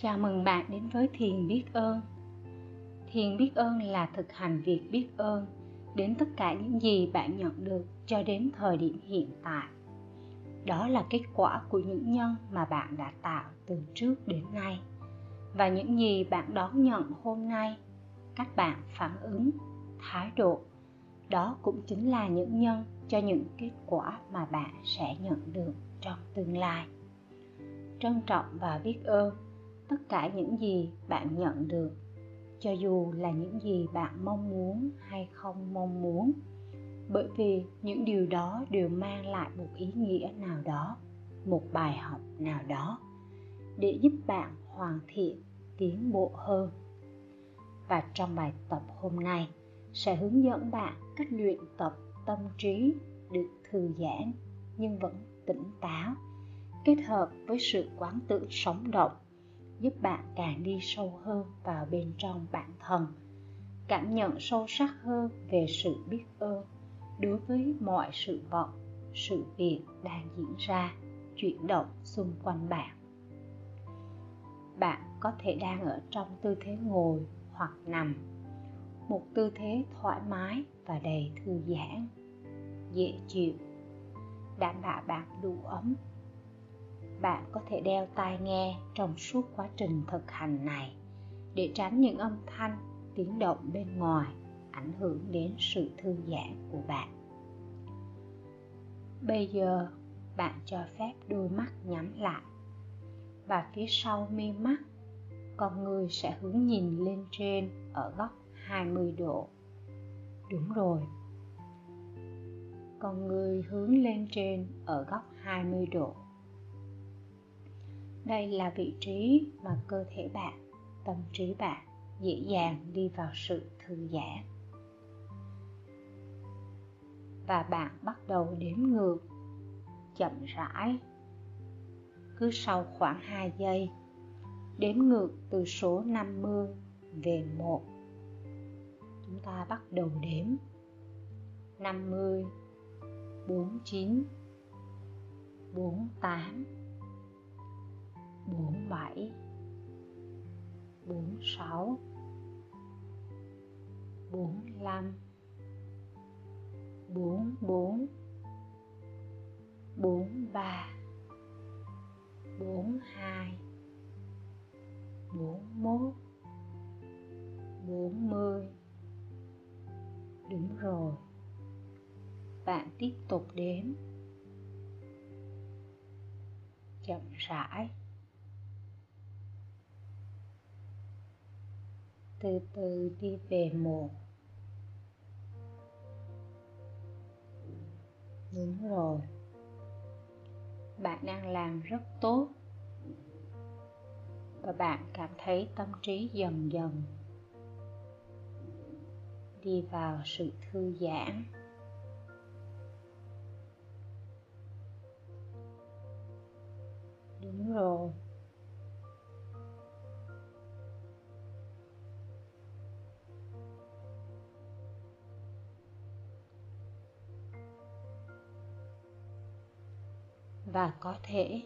Chào mừng bạn đến với Thiền Biết Ơn Thiền Biết Ơn là thực hành việc biết ơn đến tất cả những gì bạn nhận được cho đến thời điểm hiện tại. Đó là kết quả của những nhân mà bạn đã tạo từ trước đến nay. Và những gì bạn đón nhận hôm nay, các bạn phản ứng, thái độ, đó cũng chính là những nhân cho những kết quả mà bạn sẽ nhận được trong tương lai. Trân trọng và biết ơn tất cả những gì bạn nhận được, cho dù là những gì bạn mong muốn hay không mong muốn, bởi vì những điều đó đều mang lại một ý nghĩa nào đó, một bài học nào đó, để giúp bạn hoàn thiện, tiến bộ hơn. Và trong bài tập hôm nay, sẽ hướng dẫn bạn cách luyện tập tâm trí được thư giãn nhưng vẫn tỉnh táo, kết hợp với sự quán tự sống động giúp bạn càng đi sâu hơn vào bên trong bản thân. Cảm nhận sâu sắc hơn về sự biết ơn đối với mọi sự vật, sự việc đang diễn ra, chuyển động xung quanh bạn. Bạn có thể đang ở trong tư thế ngồi hoặc nằm, một tư thế thoải mái và đầy thư giãn, dễ chịu, đảm bảo bạn đủ ấm bạn có thể đeo tai nghe trong suốt quá trình thực hành này, để tránh những âm thanh tiếng động bên ngoài ảnh hưởng đến sự thư giãn của bạn bây giờ, bạn cho phép đôi mắt nhắm lại và phía sau mi mắt, con người sẽ hướng nhìn lên trên ở góc 20 độ. Đúng rồi. Con người hướng lên trên ở góc 20 độ đây là vị trí mà cơ thể bạn, tâm trí bạn dễ dàng đi vào sự thư giãn. Và bạn bắt đầu đếm ngược, chậm rãi. Cứ sau khoảng 2 giây, đếm ngược từ số 50 về 1 chúng ta bắt đầu đếm. 50 49 48 bốn bảy bốn sáu bốn năm, bốn bốn bốn ba bốn hai bốn mốt bốn mươi. Đúng rồi. Bạn tiếp tục đếm. Chậm rãi. Từ từ đi về một đúng rồi. Bạn đang làm rất tốt. Và bạn cảm thấy tâm trí dần dần đi vào sự thư giãn. Đúng rồi. Và có thể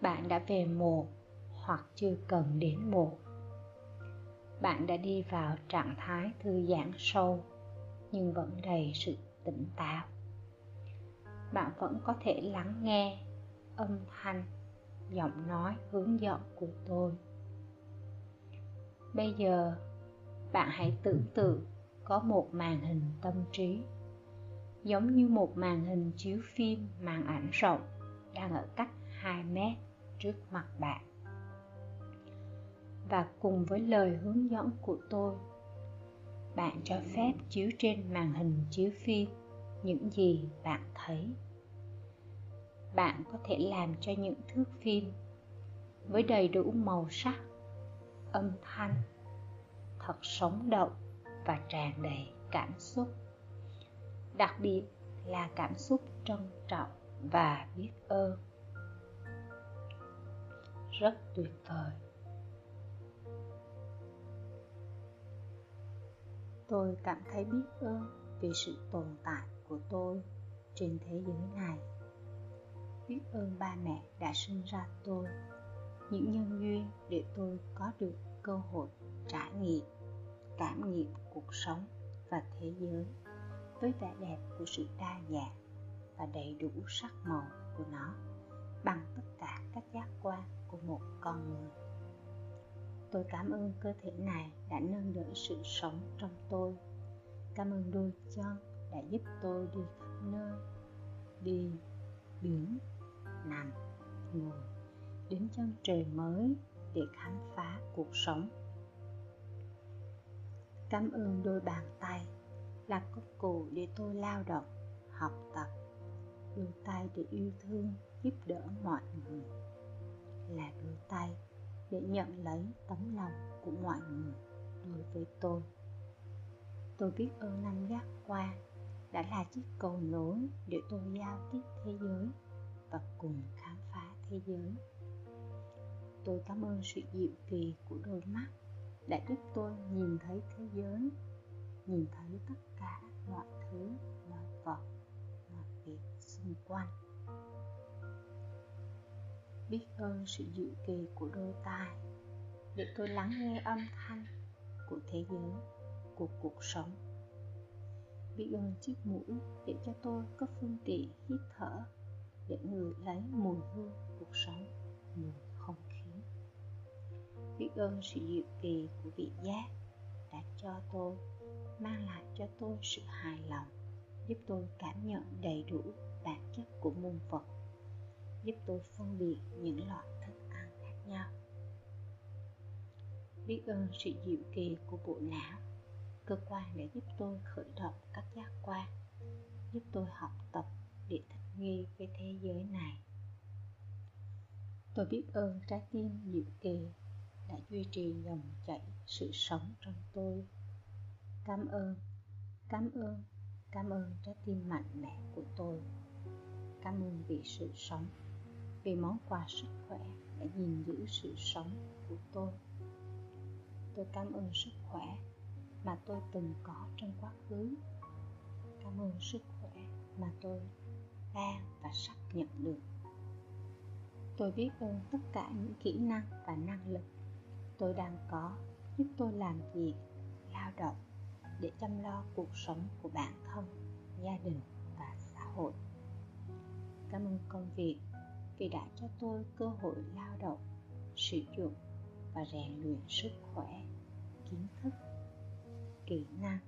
bạn đã về một hoặc chưa cần đến một bạn đã đi vào trạng thái thư giãn sâu nhưng vẫn đầy sự tỉnh táo. Bạn vẫn có thể lắng nghe âm thanh, giọng nói, hướng dẫn của tôi. Bây giờ, bạn hãy tưởng tượng có một màn hình tâm trí, giống như một màn hình chiếu phim màn ảnh rộng đang ở cách 2 mét trước mặt bạn. Và cùng với lời hướng dẫn của tôi, bạn cho phép chiếu trên màn hình chiếu phim những gì bạn thấy. Bạn có thể làm cho những thước phim với đầy đủ màu sắc, âm thanh, thật sống động và tràn đầy cảm xúc. Đặc biệt là cảm xúc trân trọng và biết ơn. Rất tuyệt vời. Tôi cảm thấy biết ơn vì sự tồn tại của tôi trên thế giới này. Biết ơn ba mẹ đã sinh ra tôi, những nhân duyên để tôi có được cơ hội trải nghiệm, cảm nghiệm cuộc sống và thế giới với vẻ đẹp của sự đa dạng và đầy đủ sắc màu của nó bằng tất cả các giác quan của một con người. Tôi cảm ơn cơ thể này đã nâng đỡ sự sống trong tôi. Cảm ơn đôi chân đã giúp tôi đi khắp nơi, đi đứng nằm, ngồi, đến chân trời mới để khám phá cuộc sống. Cảm ơn đôi bàn tay là công cụ để tôi lao động, học tập đôi tay để yêu thương, giúp đỡ mọi người. Là đôi tay để nhận lấy tấm lòng của mọi người đối với tôi. Tôi biết ơn năm giác quan đã là chiếc cầu nối để tôi giao tiếp thế giới và cùng khám phá thế giới. Tôi cảm ơn sự dịu kỳ của đôi mắt đã giúp tôi nhìn thấy thế giới, nhìn thấy tất cả mọi thứ, mọi vật xung quanh. Biết ơn sự dịu kỳ của đôi tai, để tôi lắng nghe âm thanh của thế giới, của cuộc sống. Biết ơn chiếc mũi để cho tôi có phương tiện hít thở, để ngửi lấy mùi hương cuộc sống mùi không khí biết ơn sự dịu kỳ của vị giác đã cho tôi, mang lại cho tôi sự hài lòng, giúp tôi cảm nhận đầy đủ bản chất của môn vật giúp tôi phân biệt những loại thức ăn khác nhau. Biết ơn sự diệu kỳ của bộ não cơ quan để giúp tôi khởi động các giác quan, giúp tôi học tập để thích nghi với thế giới này. Tôi biết ơn trái tim diệu kỳ đã duy trì dòng chảy sự sống trong tôi. Cảm ơn cảm ơn cảm ơn trái tim mạnh mẽ của tôi cảm ơn vì sự sống, vì món quà sức khỏe đã gìn giữ sự sống của tôi. Tôi cảm ơn sức khỏe mà tôi từng có trong quá khứ. Cảm ơn sức khỏe mà tôi đang và sắp nhận được. Tôi biết ơn tất cả những kỹ năng và năng lực tôi đang có giúp tôi làm việc lao động để chăm lo cuộc sống của bản thân, gia đình và xã hội cảm ơn công việc. Vì đã cho tôi cơ hội lao động, sử dụng và rèn luyện sức khỏe, kiến thức, kỹ năng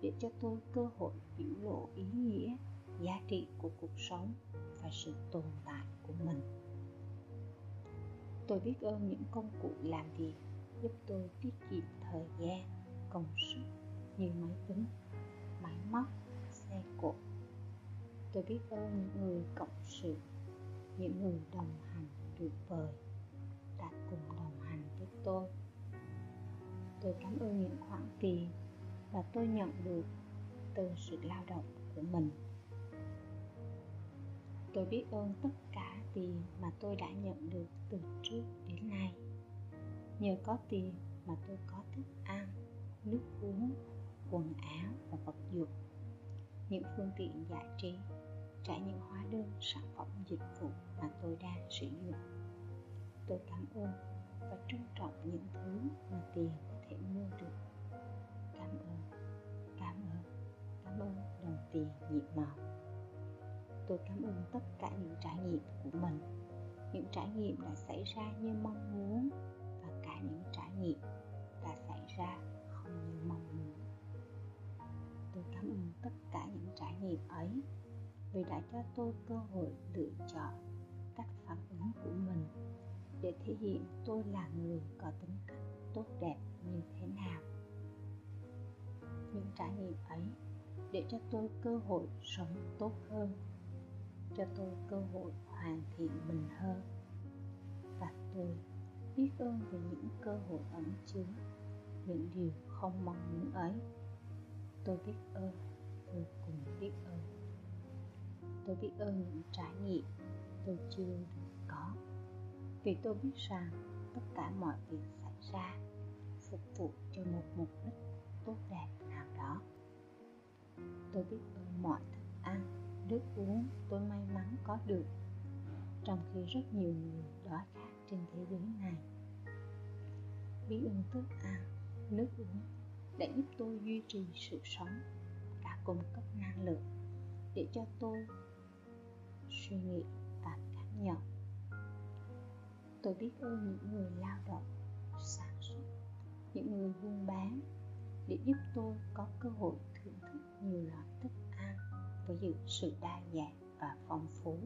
để cho tôi cơ hội biểu lộ ý nghĩa, giá trị của cuộc sống và sự tồn tại của mình. Tôi biết ơn những công cụ làm việc giúp tôi tiết kiệm thời gian, công sức như máy tính, máy móc, xe cộ tôi biết ơn những người cộng sự, những người đồng hành tuyệt vời đã cùng đồng hành với tôi. Tôi cảm ơn những khoản tiền mà tôi nhận được từ sự lao động của mình. Tôi biết ơn tất cả tiền mà tôi đã nhận được từ trước đến nay. Nhờ có tiền mà tôi có thức ăn, nước uống, quần áo và vật dụng những phương tiện giải trí trả những hóa đơn, sản phẩm, dịch vụ mà tôi đang sử dụng. Tôi cảm ơn và trân trọng những thứ mà tiền có thể mua được. Cảm ơn cảm ơn cảm ơn đồng tiền, nhiệm màu. Tôi cảm ơn tất cả những trải nghiệm của mình. Những trải nghiệm đã xảy ra như mong muốn vì đã cho tôi cơ hội lựa chọn cách phản ứng của mình để thể hiện tôi là người có tính cách tốt đẹp như thế nào. Những trải nghiệm ấy để cho tôi cơ hội sống tốt hơn, cho tôi cơ hội hoàn thiện mình hơn. Và tôi biết ơn về những cơ hội ẩn chứa những điều không mong muốn ấy. Tôi biết ơn, tôi cùng biết ơn tôi biết ơn những trải nghiệm tôi chưa được có. Vì tôi biết rằng tất cả mọi việc xảy ra phục vụ cho một mục đích tốt đẹp nào đó. Tôi biết ơn mọi thức ăn, nước uống tôi may mắn có được trong khi rất nhiều người đói khát trên thế giới này. Biết ơn thức ăn, nước uống đã giúp tôi duy trì sự sống, đã cung cấp năng lượng để cho tôi suy nghĩ và cảm nhận. Tôi biết ơn những người lao động, sản xuất, những người buôn bán. Để giúp tôi có cơ hội thưởng thức nhiều loại thức ăn với những sự đa dạng và phong phú.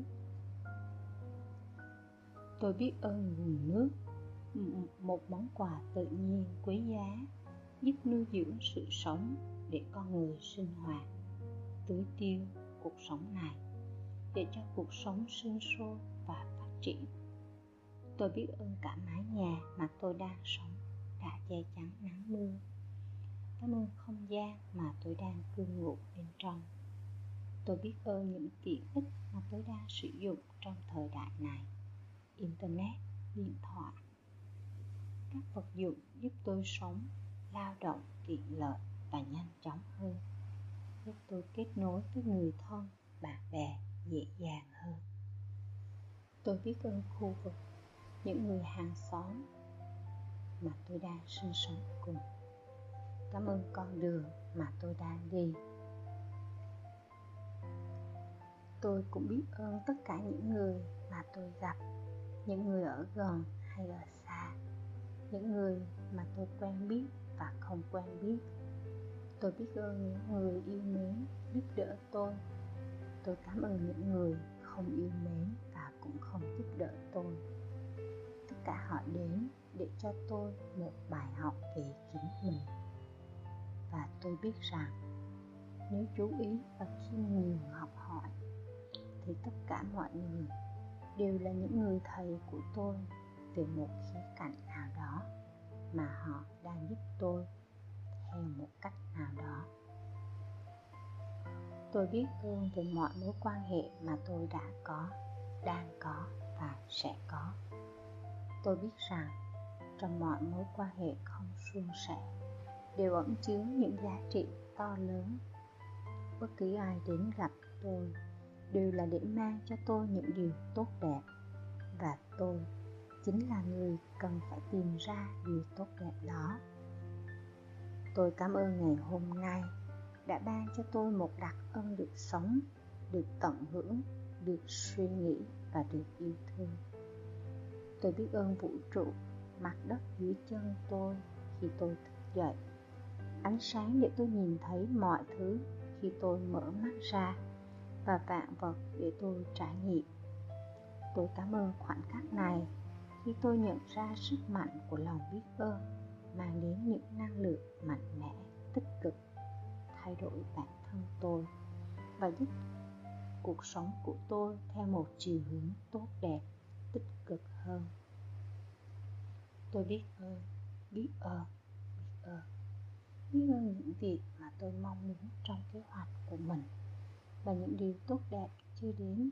Tôi biết ơn nguồn nước một món quà tự nhiên quý giá, giúp nuôi dưỡng sự sống để con người sinh hoạt, tưới tiêu cuộc sống này để cho cuộc sống sinh sôi và phát triển. Tôi biết ơn cả mái nhà mà tôi đang sống đã che chắn nắng mưa. Cảm ơn không gian mà tôi đang cư ngụ bên trong. Tôi biết ơn những tiện ích mà tôi đang sử dụng trong thời đại này. Internet, điện thoại, các vật dụng giúp tôi sống, lao động, tiện lợi và nhanh chóng hơn. Giúp tôi kết nối với người thân, bạn bè dễ dàng hơn. Tôi biết ơn khu vực, những người hàng xóm mà tôi đang sinh sống cùng. Cảm ơn con đường mà tôi đang đi. Tôi cũng biết ơn tất cả những người mà tôi gặp, những người ở gần hay ở xa, những người mà tôi quen biết và không quen biết. Tôi biết ơn những người yêu mến giúp đỡ tôi tôi cảm ơn những người không yêu mến và cũng không giúp đỡ tôi. Tất cả họ đến để cho tôi một bài học về chính mình. Và tôi biết rằng, nếu chú ý và khiêm nhường học hỏi, thì tất cả mọi người đều là những người thầy của tôi về một khía cạnh nào đó mà họ đang giúp tôi theo một cách nào đó tôi biết ơn về mọi mối quan hệ mà tôi đã có, đang có và sẽ có. Tôi biết rằng trong mọi mối quan hệ không suôn sẻ, đều ẩn chứa những giá trị to lớn. Bất cứ ai đến gặp tôi đều là để mang cho tôi những điều tốt đẹp và tôi chính là người cần phải tìm ra điều tốt đẹp đó. Tôi cảm ơn ngày hôm nay đã ban cho tôi một đặc ân được sống, được tận hưởng, được suy nghĩ và được yêu thương. Tôi biết ơn vũ trụ, mặt đất dưới chân tôi khi tôi thức dậy. Ánh sáng để tôi nhìn thấy mọi thứ khi tôi mở mắt ra và vạn vật để tôi trải nghiệm. Tôi cảm ơn khoảnh khắc này khi tôi nhận ra sức mạnh của lòng biết ơn, mang đến những năng lượng mạnh mẽ, tích cực thay đổi bản thân tôi và giúp cuộc sống của tôi theo một chiều hướng tốt đẹp, tích cực hơn. Tôi biết ơn biết ơn biết ơn. Biết ơn những việc mà tôi mong muốn trong kế hoạch của mình và những điều tốt đẹp chưa đến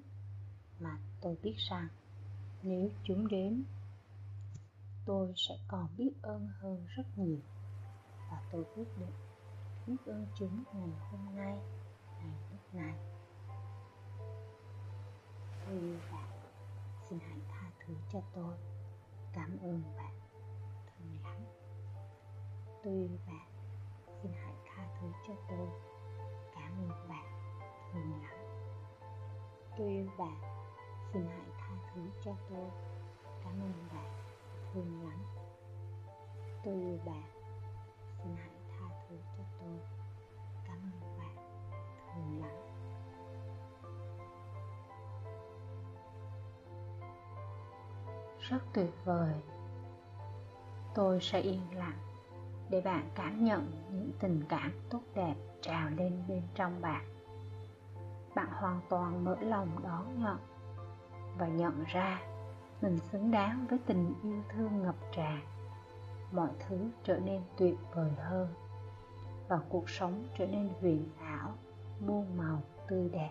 mà tôi biết rằng nếu chúng đến, tôi sẽ còn biết ơn hơn rất nhiều và tôi quyết định biết ơn chúng ngày hôm nay ngày lúc này tôi yêu bạn, xin hãy tha thứ cho tôi. Cảm ơn bạn. Thương lắm. Tôi yêu bạn, xin hãy tha thứ cho tôi. Cảm ơn bạn. Thương lắm. Tôi yêu bạn, xin hãy tha thứ cho tôi. Cảm ơn bạn. Thương lắm. Tôi yêu bạn rất tuyệt vời. Tôi sẽ yên lặng để bạn cảm nhận những tình cảm tốt đẹp trào lên bên trong bạn. Bạn hoàn toàn mở lòng đón nhận và nhận ra mình xứng đáng với tình yêu thương ngập tràn. Mọi thứ trở nên tuyệt vời hơn và cuộc sống trở nên huyền ảo, muôn màu tươi đẹp.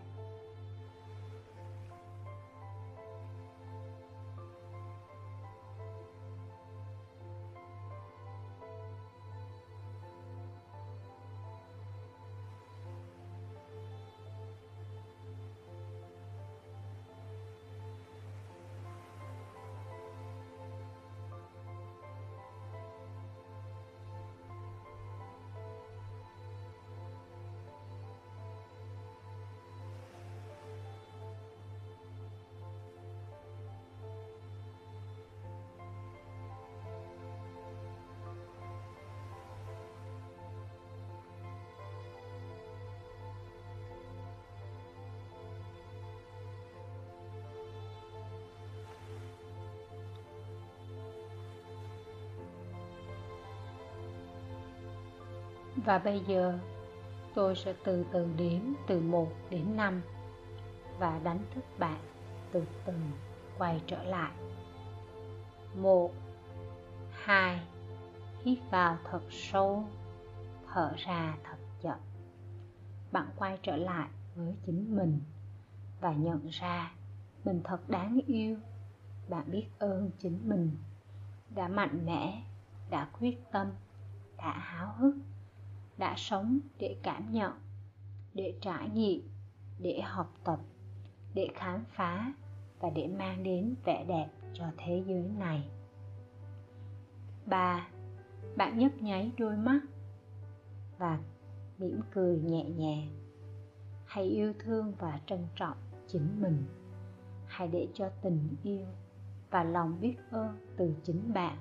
Và bây giờ tôi sẽ từ từ điểm từ 1 đến 5 và đánh thức bạn từ từ quay trở lại. 1 2 Hít vào thật sâu, thở ra thật chậm. Bạn quay trở lại với chính mình và nhận ra mình thật đáng yêu. Bạn biết ơn chính mình đã mạnh mẽ, đã quyết tâm, đã háo hức đã sống để cảm nhận, để trải nghiệm, để học tập, để khám phá và để mang đến vẻ đẹp cho thế giới này. Ba, bạn nhấp nháy đôi mắt và mỉm cười nhẹ nhàng. Hãy yêu thương và trân trọng chính mình. Hãy để cho tình yêu và lòng biết ơn từ chính bạn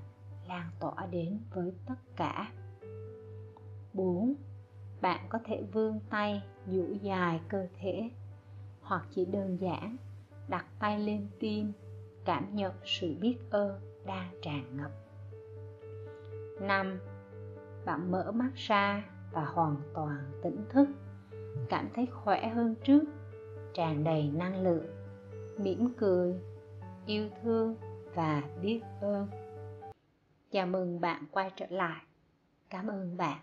lan tỏa đến với tất cả. Bạn có thể vươn tay duỗi dài cơ thể, hoặc chỉ đơn giản đặt tay lên tim, cảm nhận sự biết ơn đang tràn ngập. 5. Bạn mở mắt ra và hoàn toàn tỉnh thức. Cảm thấy khỏe hơn trước, tràn đầy năng lượng, mỉm cười, yêu thương và biết ơn. Chào mừng bạn quay trở lại. Cảm ơn bạn.